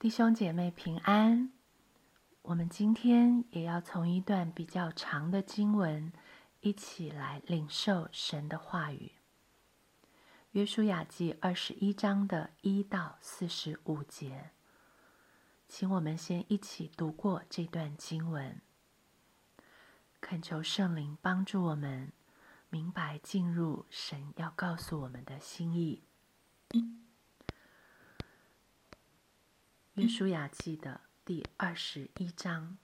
弟兄姐妹平安。我们今天也要从一段比较长的经文一起来领受神的话语。约书亚记二十一章的一到四十五节，请我们先一起读过这段经文，恳求圣灵帮助我们明白进入神要告诉我们的心意。约书亚记的第二十一章，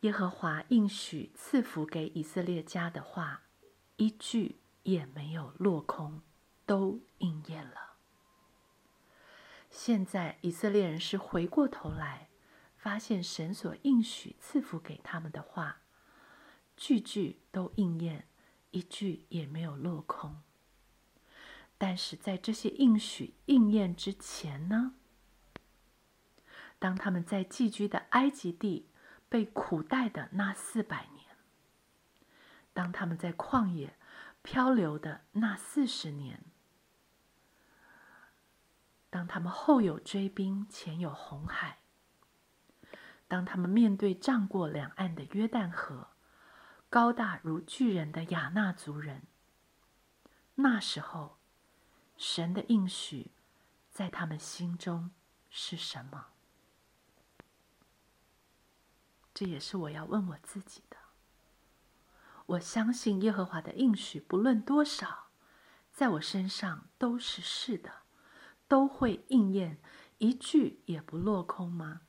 耶和华应许赐福给以色列家的话，一句。也没有落空，都应验了。现在以色列人是回过头来，发现神所应许赐福给他们的话，句句都应验，一句也没有落空。但是在这些应许应验之前呢？当他们在寄居的埃及地被苦待的那四百年，当他们在旷野。漂流的那四十年，当他们后有追兵，前有红海；当他们面对涨过两岸的约旦河，高大如巨人的亚纳族人，那时候，神的应许在他们心中是什么？这也是我要问我自己的。我相信耶和华的应许，不论多少，在我身上都是是的，都会应验，一句也不落空吗？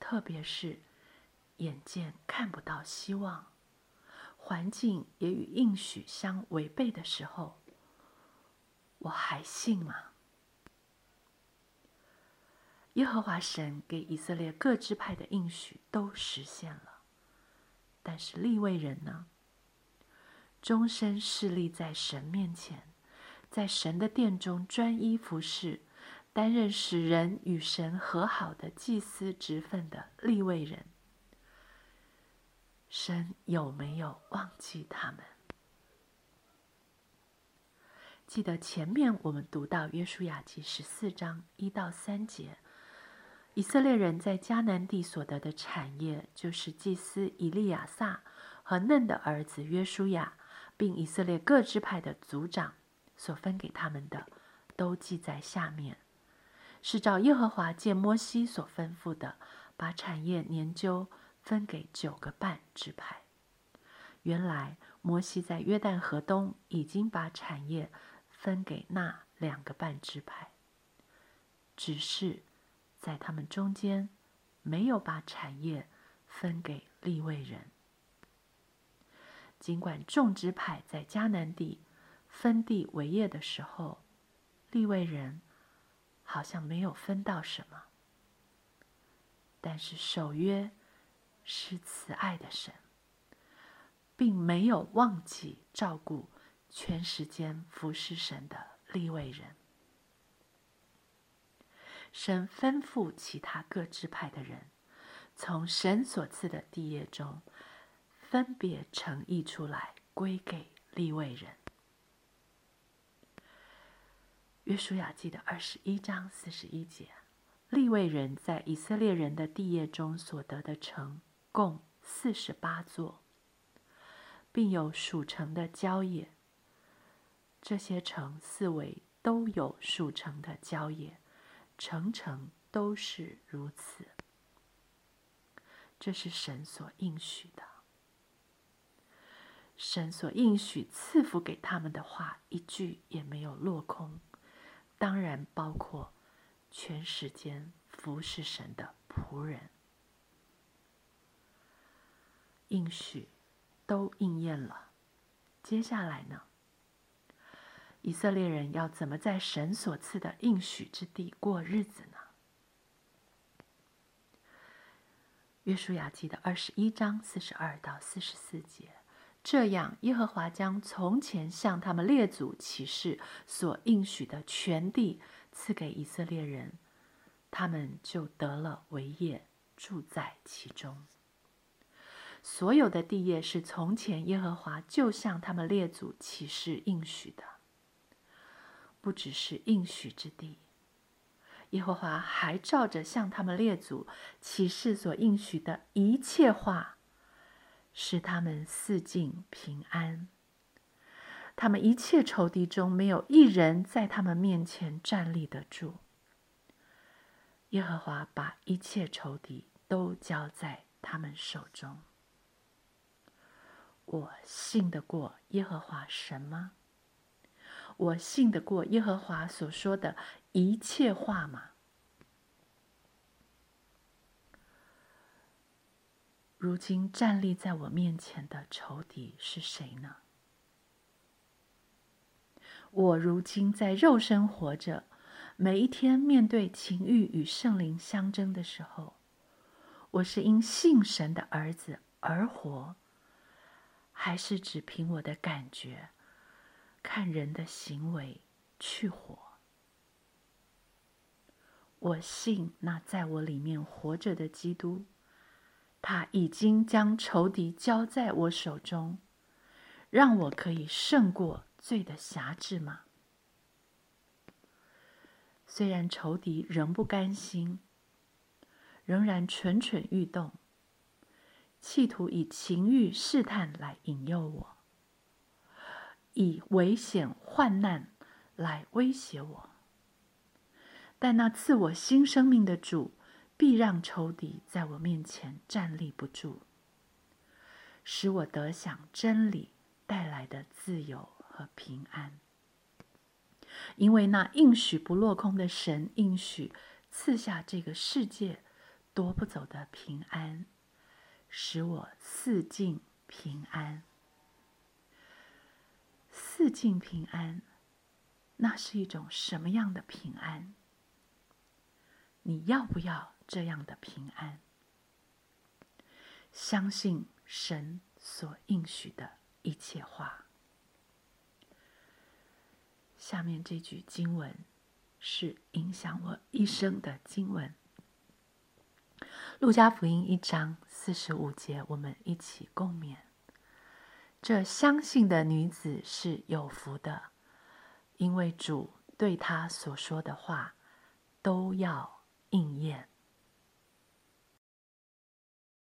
特别是眼见看不到希望，环境也与应许相违背的时候，我还信吗？耶和华神给以色列各支派的应许都实现了。但是立位人呢，终身侍立在神面前，在神的殿中专一服侍，担任使人与神和好的祭司职分的立位人。神有没有忘记他们？记得前面我们读到约书亚记十四章一到三节。以色列人在迦南地所得的产业，就是祭司以利亚撒和嫩的儿子约书亚，并以色列各支派的族长所分给他们的，都记在下面。是照耶和华借摩西所吩咐的，把产业研究分给九个半支派。原来摩西在约旦河东已经把产业分给那两个半支派，只是。在他们中间，没有把产业分给立位人。尽管种植派在迦南地分地为业的时候，立位人好像没有分到什么，但是守约是慈爱的神，并没有忘记照顾全时间服侍神的立位人。神吩咐其他各支派的人，从神所赐的地业中分别呈溢出来，归给立位人。约书亚记的二十一章四十一节，立位人在以色列人的地业中所得的城共四十八座，并有属城的郊野。这些城四围都有数城的郊野。层层都是如此，这是神所应许的。神所应许赐福给他们的话，一句也没有落空。当然，包括全时间服侍神的仆人，应许都应验了。接下来呢？以色列人要怎么在神所赐的应许之地过日子呢？约书亚记的二十一章四十二到四十四节，这样耶和华将从前向他们列祖起誓所应许的全地赐给以色列人，他们就得了为业，住在其中。所有的地业是从前耶和华就向他们列祖起誓应许的。不只是应许之地，耶和华还照着向他们列祖启示所应许的一切话，使他们四境平安。他们一切仇敌中没有一人在他们面前站立得住。耶和华把一切仇敌都交在他们手中。我信得过耶和华神吗？我信得过耶和华所说的一切话吗？如今站立在我面前的仇敌是谁呢？我如今在肉身活着，每一天面对情欲与圣灵相争的时候，我是因信神的儿子而活。还是只凭我的感觉，看人的行为去活。我信那在我里面活着的基督，他已经将仇敌交在我手中，让我可以胜过罪的辖制吗？虽然仇敌仍不甘心，仍然蠢蠢欲动。企图以情欲试探来引诱我，以危险患难来威胁我。但那赐我新生命的主，必让仇敌在我面前站立不住，使我得享真理带来的自由和平安。因为那应许不落空的神应许赐下这个世界夺不走的平安。使我四境平安，四境平安，那是一种什么样的平安？你要不要这样的平安？相信神所应许的一切话。下面这句经文是影响我一生的经文。路加福音一章四十五节，我们一起共勉。这相信的女子是有福的，因为主对她所说的话都要应验。